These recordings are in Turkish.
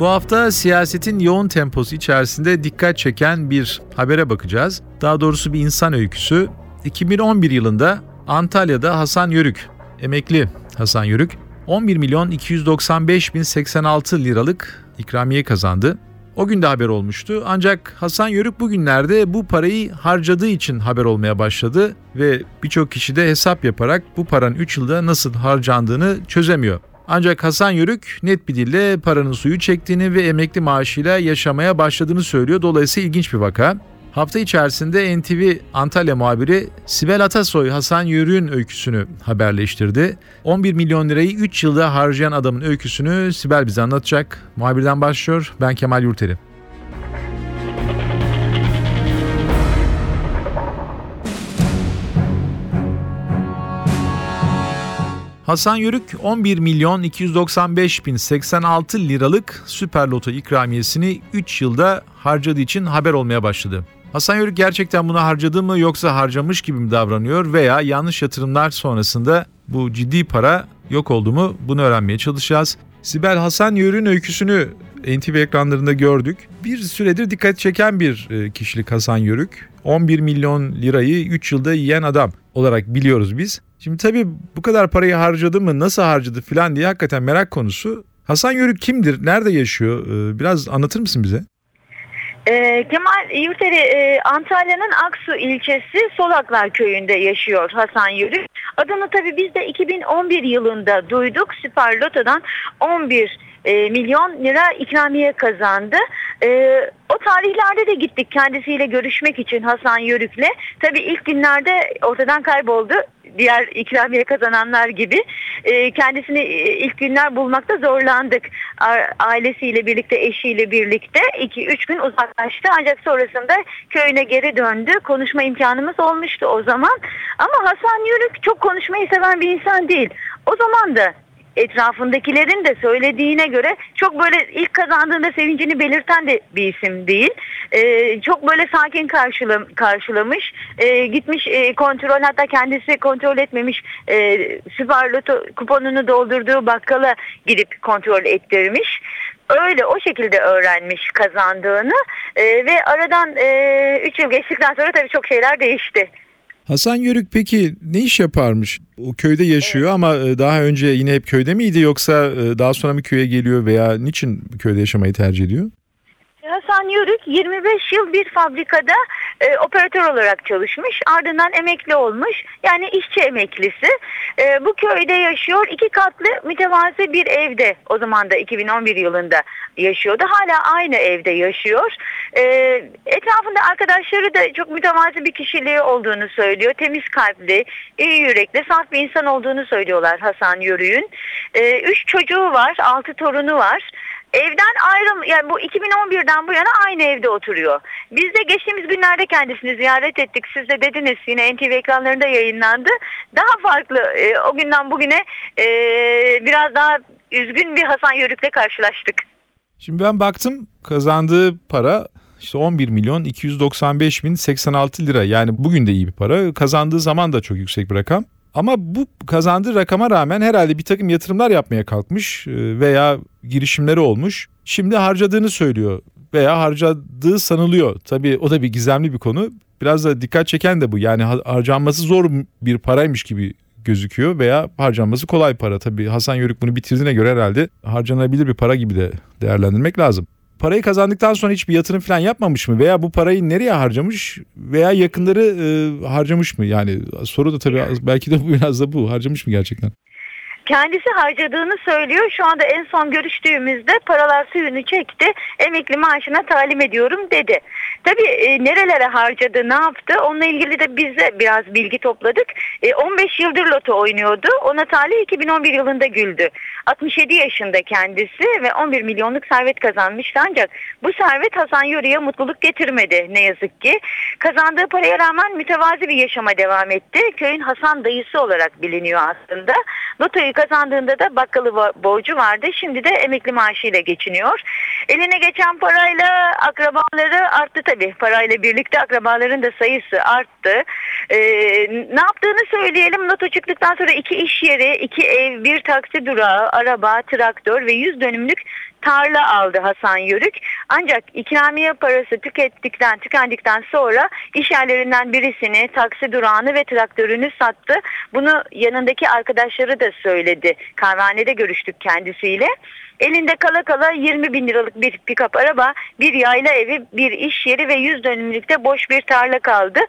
Bu hafta siyasetin yoğun temposu içerisinde dikkat çeken bir habere bakacağız. Daha doğrusu bir insan öyküsü. 2011 yılında Antalya'da Hasan Yörük, emekli Hasan Yörük, 11 milyon 295 bin 86 liralık ikramiye kazandı. O gün de haber olmuştu ancak Hasan Yörük bugünlerde bu parayı harcadığı için haber olmaya başladı ve birçok kişi de hesap yaparak bu paranın 3 yılda nasıl harcandığını çözemiyor. Ancak Hasan Yörük net bir dille paranın suyu çektiğini ve emekli maaşıyla yaşamaya başladığını söylüyor. Dolayısıyla ilginç bir vaka. Hafta içerisinde NTV Antalya muhabiri Sibel Atasoy Hasan Yörük'ün öyküsünü haberleştirdi. 11 milyon lirayı 3 yılda harcayan adamın öyküsünü Sibel bize anlatacak. Muhabirden başlıyor. Ben Kemal Yurteri. Hasan Yörük 11 milyon 295 bin 86 liralık süper loto ikramiyesini 3 yılda harcadığı için haber olmaya başladı. Hasan Yörük gerçekten bunu harcadı mı yoksa harcamış gibi mi davranıyor veya yanlış yatırımlar sonrasında bu ciddi para yok oldu mu bunu öğrenmeye çalışacağız. Sibel Hasan Yörük'ün öyküsünü NTV ekranlarında gördük. Bir süredir dikkat çeken bir e, kişilik Hasan Yörük. 11 milyon lirayı 3 yılda yiyen adam olarak biliyoruz biz. Şimdi tabii bu kadar parayı harcadı mı, nasıl harcadı filan diye hakikaten merak konusu. Hasan Yörük kimdir, nerede yaşıyor? Ee, biraz anlatır mısın bize? E, Kemal Yurteri e, Antalya'nın Aksu ilçesi Solaklar köyünde yaşıyor Hasan Yörük. Adını tabii biz de 2011 yılında duyduk. Süper Loto'dan 11 e, milyon lira ikramiye kazandı. E, o tarihlerde de gittik kendisiyle görüşmek için Hasan Yörük'le. Tabii ilk günlerde ortadan kayboldu diğer ikramiye kazananlar gibi e, kendisini e, ilk günler bulmakta zorlandık. Ailesiyle birlikte, eşiyle birlikte 2-3 gün uzaklaştı ancak sonrasında köyüne geri döndü. Konuşma imkanımız olmuştu o zaman. Ama Hasan Yörük çok konuşmayı seven bir insan değil. O zaman da etrafındakilerin de söylediğine göre çok böyle ilk kazandığında sevincini belirten de bir isim değil. Ee, çok böyle sakin karşılam karşılamış. Ee, gitmiş e, kontrol hatta kendisi kontrol etmemiş e, Süper Loto kuponunu doldurduğu bakkala gidip kontrol ettirmiş öyle o şekilde öğrenmiş kazandığını e, ve aradan 3 e, yıl geçtikten sonra tabii çok şeyler değişti. Hasan Yörük peki ne iş yaparmış? O köyde yaşıyor evet. ama e, daha önce yine hep köyde miydi yoksa e, daha sonra mı köye geliyor veya niçin köyde yaşamayı tercih ediyor? Hasan Yörük 25 yıl bir fabrikada e, operatör olarak çalışmış. Ardından emekli olmuş. Yani işçi emeklisi. E, bu köyde yaşıyor. iki katlı mütevazi bir evde. O zaman da 2011 yılında yaşıyordu. Hala aynı evde yaşıyor. E, etrafında arkadaşları da çok mütevazi bir kişiliği olduğunu söylüyor. Temiz kalpli, iyi yürekli, saf bir insan olduğunu söylüyorlar Hasan Yörük'ün. E, üç çocuğu var, altı torunu var. Evden ayrım yani bu 2011'den bu yana aynı evde oturuyor. Biz de geçtiğimiz günlerde kendisini ziyaret ettik. Siz de dediniz yine NTV ekranlarında yayınlandı. Daha farklı e, o günden bugüne e, biraz daha üzgün bir Hasan Yörük'le karşılaştık. Şimdi ben baktım kazandığı para işte 11 milyon 295 bin 86 lira yani bugün de iyi bir para. Kazandığı zaman da çok yüksek bir rakam. Ama bu kazandığı rakama rağmen herhalde bir takım yatırımlar yapmaya kalkmış e, veya girişimleri olmuş. Şimdi harcadığını söylüyor veya harcadığı sanılıyor. Tabii o da bir gizemli bir konu. Biraz da dikkat çeken de bu. Yani harcanması zor bir paraymış gibi gözüküyor veya harcanması kolay para. Tabii Hasan Yörük bunu bitirdiğine göre herhalde harcanabilir bir para gibi de değerlendirmek lazım parayı kazandıktan sonra hiçbir yatırım falan yapmamış mı? Veya bu parayı nereye harcamış? Veya yakınları e, harcamış mı? Yani soru da tabii belki de biraz da bu. Harcamış mı gerçekten? Kendisi harcadığını söylüyor. Şu anda en son görüştüğümüzde paralar suyunu çekti. Emekli maaşına talim ediyorum dedi. Tabii e, nerelere harcadı, ne yaptı onunla ilgili de biz de biraz bilgi topladık. E, 15 yıldır loto oynuyordu. Ona talih 2011 yılında güldü. 67 yaşında kendisi ve 11 milyonluk servet kazanmıştı ancak bu servet Hasan Yörü'ye mutluluk getirmedi ne yazık ki. Kazandığı paraya rağmen mütevazi bir yaşama devam etti. Köyün Hasan dayısı olarak biliniyor aslında. Lotoyu kazandığında da bakkalı borcu vardı. Şimdi de emekli maaşıyla geçiniyor. Eline geçen parayla akrabaları arttı tabii. Parayla birlikte akrabaların da sayısı arttı. Ee, ne yaptığını söyleyelim. Loto çıktıktan sonra iki iş yeri, iki ev, bir taksi durağı, araba, traktör ve 100 dönümlük tarla aldı Hasan Yörük. Ancak ikramiye parası tükettikten tükendikten sonra iş yerlerinden birisini, taksi durağını ve traktörünü sattı. Bunu yanındaki arkadaşları da söyledi. Kahvanede görüştük kendisiyle. Elinde kala kala 20 bin liralık bir pikap araba, bir yayla evi, bir iş yeri ve 100 dönümlükte boş bir tarla kaldı.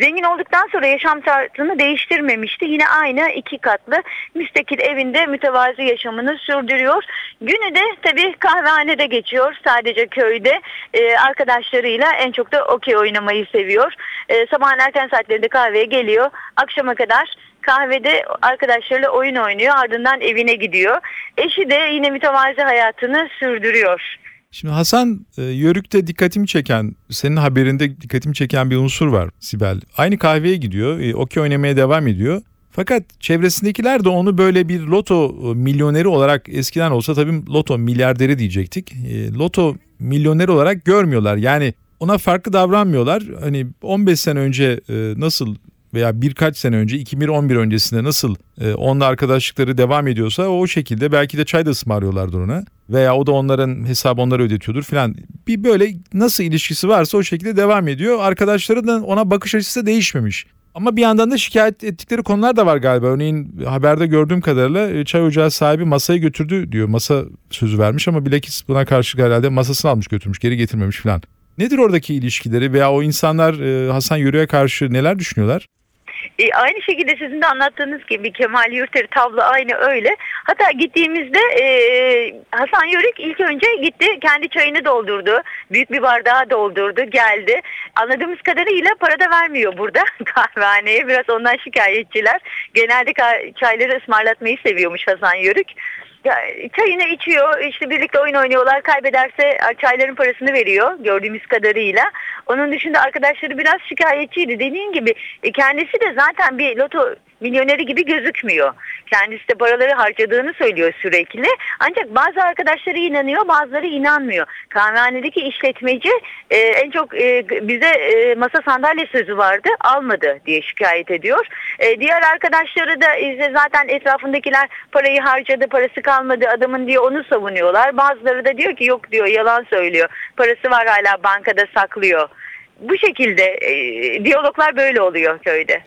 Zengin olduktan sonra yaşam tarzını değiştirmemişti. Yine aynı iki katlı müstakil evinde mütevazi yaşamını sürdürüyor. Günü de tabii kahvehanede geçiyor sadece köyde. Ee, arkadaşlarıyla en çok da okey oynamayı seviyor. Ee, sabahın erken saatlerinde kahveye geliyor. Akşama kadar kahvede arkadaşlarıyla oyun oynuyor ardından evine gidiyor. Eşi de yine mütevazi hayatını sürdürüyor. Şimdi Hasan e, Yörük'te dikkatimi çeken, senin haberinde dikkatimi çeken bir unsur var Sibel. Aynı kahveye gidiyor, e, okey oynamaya devam ediyor. Fakat çevresindekiler de onu böyle bir loto e, milyoneri olarak eskiden olsa tabii loto milyarderi diyecektik. Loto milyoneri olarak görmüyorlar. Yani ona farklı davranmıyorlar. Hani 15 sene önce nasıl veya birkaç sene önce 2011 öncesinde nasıl e, onunla arkadaşlıkları devam ediyorsa o şekilde belki de çay da ısmarlıyorlardır ona. Veya o da onların hesabı onlara ödetiyordur filan. Bir böyle nasıl ilişkisi varsa o şekilde devam ediyor. Arkadaşları da ona bakış açısı da değişmemiş. Ama bir yandan da şikayet ettikleri konular da var galiba. Örneğin haberde gördüğüm kadarıyla e, çay ocağı sahibi masayı götürdü diyor. Masa sözü vermiş ama bilakis buna karşı herhalde masasını almış götürmüş geri getirmemiş filan. Nedir oradaki ilişkileri veya o insanlar e, Hasan Yörük'e karşı neler düşünüyorlar? E, aynı şekilde sizin de anlattığınız gibi Kemal Yurteri tablo aynı öyle. Hatta gittiğimizde e, Hasan Yörük ilk önce gitti kendi çayını doldurdu. Büyük bir bardağı doldurdu geldi. Anladığımız kadarıyla para da vermiyor burada kahvehaneye. Biraz ondan şikayetçiler. Genelde çayları ısmarlatmayı seviyormuş Hasan Yörük. Çayını içiyor, işte birlikte oyun oynuyorlar. Kaybederse çayların parasını veriyor gördüğümüz kadarıyla. Onun dışında arkadaşları biraz şikayetçiydi. Dediğim gibi e, kendisi de zaten bir loto milyoneri gibi gözükmüyor. Kendisi de paraları harcadığını söylüyor sürekli. Ancak bazı arkadaşları inanıyor bazıları inanmıyor. Kahvehanedeki işletmeci e, en çok e, bize e, masa sandalye sözü vardı almadı diye şikayet ediyor. E, diğer arkadaşları da işte zaten etrafındakiler parayı harcadı parası kalmadı adamın diye onu savunuyorlar. Bazıları da diyor ki yok diyor yalan söylüyor. Parası var hala bankada saklıyor. Bu şekilde e, diyaloglar böyle oluyor köyde.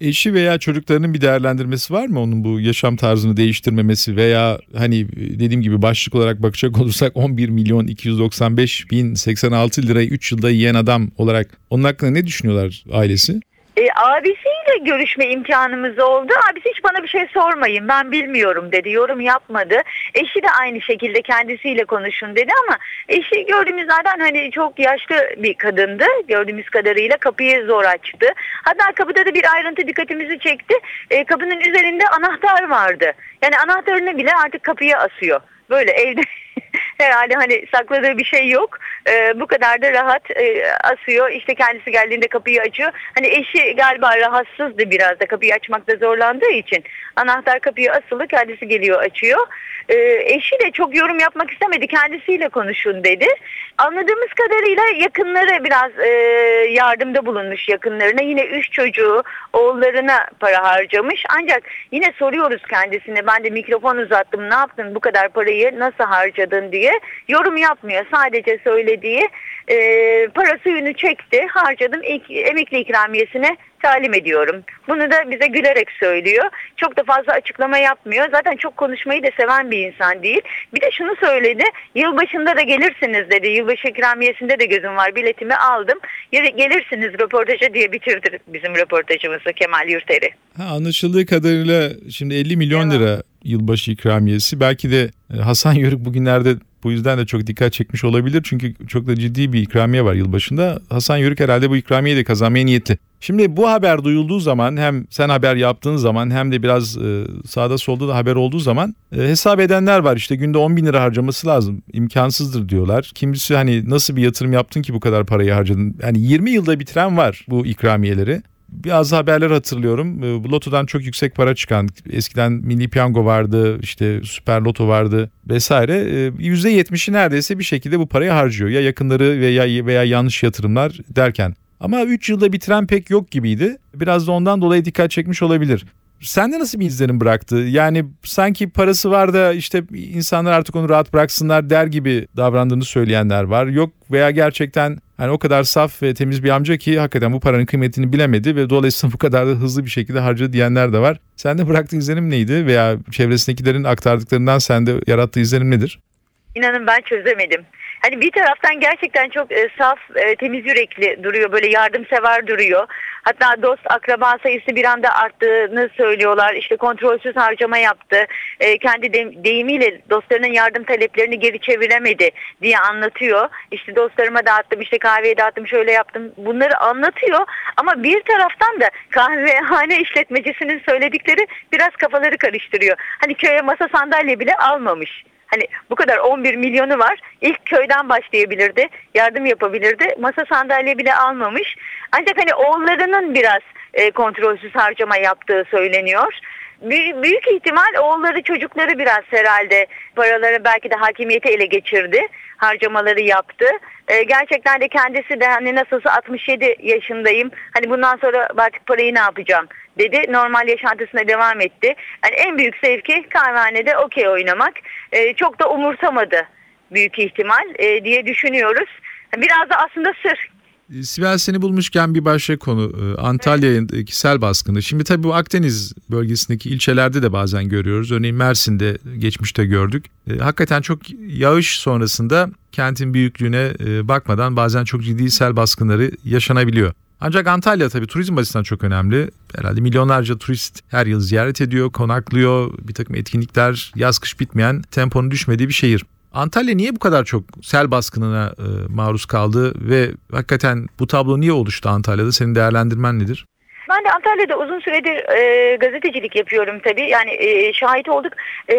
Eşi veya çocuklarının bir değerlendirmesi var mı onun bu yaşam tarzını değiştirmemesi veya hani dediğim gibi başlık olarak bakacak olursak 11 milyon 295 bin 86 lirayı 3 yılda yiyen adam olarak onun hakkında ne düşünüyorlar ailesi? E, abisiyle görüşme imkanımız oldu. Abisi hiç bana bir şey sormayın ben bilmiyorum dedi. Yorum yapmadı. Eşi de aynı şekilde kendisiyle konuşun dedi ama eşi gördüğümüz zaten hani çok yaşlı bir kadındı. Gördüğümüz kadarıyla kapıyı zor açtı. Hatta kapıda da bir ayrıntı dikkatimizi çekti. E, kapının üzerinde anahtar vardı. Yani anahtarını bile artık kapıya asıyor. Böyle evde herhalde hani sakladığı bir şey yok. Ee, bu kadar da rahat e, asıyor. İşte kendisi geldiğinde kapıyı açıyor. Hani eşi galiba rahatsızdı biraz da kapıyı açmakta zorlandığı için. Anahtar kapıyı asılı kendisi geliyor açıyor. Ee, eşi de çok yorum yapmak istemedi. Kendisiyle konuşun dedi. Anladığımız kadarıyla yakınları biraz e, yardımda bulunmuş yakınlarına. Yine üç çocuğu oğullarına para harcamış. Ancak yine soruyoruz kendisine. Ben de mikrofon uzattım. Ne yaptın bu kadar parayı nasıl harcadın diye. Yorum yapmıyor. Sadece söylediği e, para suyunu çekti. Harcadım. Emekli ikramiyesine talim ediyorum. Bunu da bize gülerek söylüyor. Çok da fazla açıklama yapmıyor. Zaten çok konuşmayı da seven bir insan değil. Bir de şunu söyledi. Yılbaşında da gelirsiniz dedi. Yılbaşı ikramiyesinde de gözüm var. Biletimi aldım. Gelirsiniz röportaja diye bitirdi bizim röportajımızı Kemal Yurteri. Ha, anlaşıldığı kadarıyla şimdi 50 milyon lira yılbaşı ikramiyesi. Belki de e, Hasan Yörük bugünlerde Bu yüzden de çok dikkat çekmiş olabilir. Çünkü çok da ciddi bir ikramiye var yılbaşında. Hasan Yörük herhalde bu ikramiyeyi de kazanmaya niyetli. Şimdi bu haber duyulduğu zaman hem sen haber yaptığın zaman hem de biraz e, sağda solda da haber olduğu zaman e, hesap edenler var. İşte günde 10 bin lira harcaması lazım. İmkansızdır diyorlar. Kimisi hani nasıl bir yatırım yaptın ki bu kadar parayı harcadın? Yani 20 yılda bitiren var bu ikramiyeleri. Biraz haberler hatırlıyorum. E, lotodan çok yüksek para çıkan, eskiden milli piyango vardı, işte süper loto vardı vesaire. E, %70'i neredeyse bir şekilde bu parayı harcıyor. Ya yakınları veya veya yanlış yatırımlar derken. Ama 3 yılda bitiren pek yok gibiydi. Biraz da ondan dolayı dikkat çekmiş olabilir. Sende nasıl bir izlenim bıraktı? Yani sanki parası var da işte insanlar artık onu rahat bıraksınlar der gibi davrandığını söyleyenler var. Yok veya gerçekten hani o kadar saf ve temiz bir amca ki hakikaten bu paranın kıymetini bilemedi ve dolayısıyla bu kadar da hızlı bir şekilde harcadı diyenler de var. Sende bıraktığı izlenim neydi veya çevresindekilerin aktardıklarından sende yarattığı izlenim nedir? İnanın ben çözemedim. Hani bir taraftan gerçekten çok e, saf, e, temiz yürekli duruyor, böyle yardımsever duruyor. Hatta dost akraba sayısı bir anda arttığını söylüyorlar. İşte kontrolsüz harcama yaptı. E, kendi de- deyimiyle dostlarının yardım taleplerini geri çeviremedi diye anlatıyor. İşte dostlarıma dağıttım, işte kahveye dağıttım, şöyle yaptım. Bunları anlatıyor. Ama bir taraftan da kahvehane işletmecisinin söyledikleri biraz kafaları karıştırıyor. Hani köye masa sandalye bile almamış. Hani bu kadar 11 milyonu var. İlk köyden başlayabilirdi. Yardım yapabilirdi. Masa sandalye bile almamış. Ancak hani oğullarının biraz e, kontrolsüz harcama yaptığı söyleniyor. Büyük, ihtimal oğulları çocukları biraz herhalde paraları belki de hakimiyeti ele geçirdi. Harcamaları yaptı. E, gerçekten de kendisi de hani nasılsa 67 yaşındayım. Hani bundan sonra artık parayı ne yapacağım dedi. Normal yaşantısına devam etti. Yani en büyük zevki kahvehanede okey oynamak. E, çok da umursamadı büyük ihtimal e, diye düşünüyoruz. Biraz da aslında sır. Sibel seni bulmuşken bir başka konu e, Antalya'daki sel baskını. Şimdi tabii bu Akdeniz bölgesindeki ilçelerde de bazen görüyoruz. Örneğin Mersin'de geçmişte gördük. E, Hakikaten çok yağış sonrasında kentin büyüklüğüne e, bakmadan bazen çok ciddi sel baskınları yaşanabiliyor. Ancak Antalya tabii turizm açısından çok önemli. Herhalde milyonlarca turist her yıl ziyaret ediyor, konaklıyor. Bir takım etkinlikler, yaz kış bitmeyen, temponun düşmediği bir şehir. Antalya niye bu kadar çok sel baskınına e, maruz kaldı ve hakikaten bu tablo niye oluştu Antalya'da? Senin değerlendirmen nedir? Ben de Antalya'da uzun süredir e, gazetecilik yapıyorum tabii. Yani e, şahit olduk. E,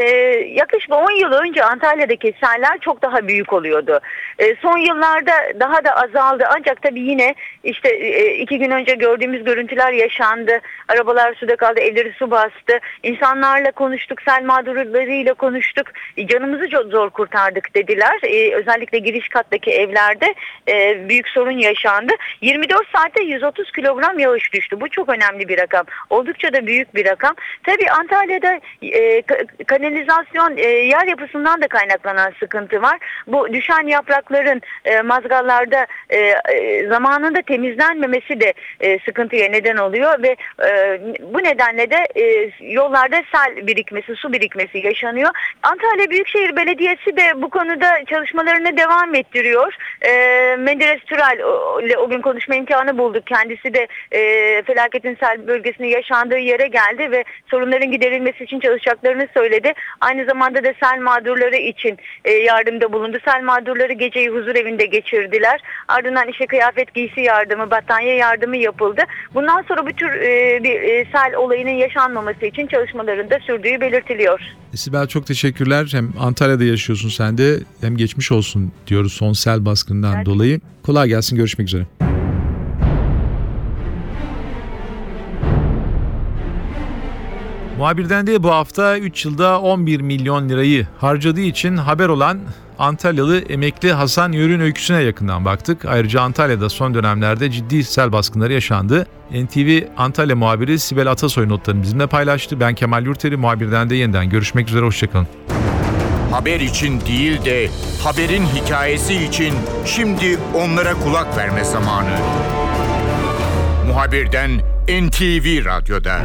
yaklaşık 10 yıl önce Antalya'daki seller çok daha büyük oluyordu. E, son yıllarda daha da azaldı. Ancak tabii yine işte e, iki gün önce gördüğümüz görüntüler yaşandı. Arabalar suda kaldı, evleri su bastı. İnsanlarla konuştuk, sel mağdurlarıyla konuştuk. E, canımızı çok zor kurtardık dediler. E, özellikle giriş kattaki evlerde e, büyük sorun yaşandı. 24 saatte 130 kilogram yağış düştü. Bu çok önemli bir rakam. Oldukça da büyük bir rakam. Tabii Antalya'da e, ka- kanalizasyon e, yer yapısından da kaynaklanan sıkıntı var. Bu düşen yaprakların e, mazgallarda e, e, zamanında temizlenmemesi de e, sıkıntıya neden oluyor ve e, bu nedenle de e, yollarda sel birikmesi, su birikmesi yaşanıyor. Antalya Büyükşehir Belediyesi de bu konuda çalışmalarını devam ettiriyor. E, Menderes Türel ile o gün konuşma imkanı bulduk. Kendisi de e, felaketin sel bölgesinde yaşandığı yere geldi ve sorunların giderilmesi için çalışacaklarını söyledi. Aynı zamanda da sel mağdurları için e, yardımda bulundu. Sel mağdurları geceyi huzur evinde geçirdiler. Ardından işte kıyafet giysi yardımı, battaniye yardımı yapıldı. Bundan sonra bu tür e, bir e, sel olayının yaşanmaması için çalışmaların da sürdüğü belirtiliyor. Sibel çok teşekkürler. Hem Antalya'da yaşıyorsun sen de hem geçmiş olsun diyoruz son sel baskından Evet. dolayı. Kolay gelsin görüşmek üzere. Muhabirden de bu hafta 3 yılda 11 milyon lirayı harcadığı için haber olan Antalyalı emekli Hasan Yörün öyküsüne yakından baktık. Ayrıca Antalya'da son dönemlerde ciddi sel baskınları yaşandı. NTV Antalya muhabiri Sibel Atasoy notlarını bizimle paylaştı. Ben Kemal Yurteri muhabirden de yeniden görüşmek üzere hoşçakalın. Haber için değil de haberin hikayesi için şimdi onlara kulak verme zamanı. Muhabirden NTV Radyo'da.